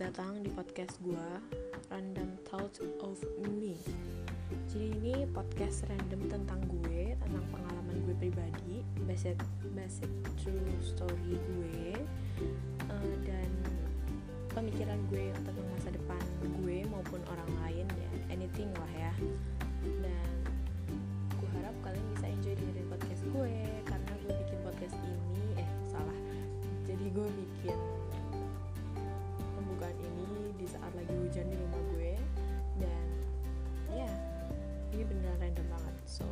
datang di podcast gue Random Thoughts of Me. Jadi ini podcast random tentang gue Tentang pengalaman gue pribadi Based, based true story gue uh, Dan pemikiran gue tentang masa depan beneran banget so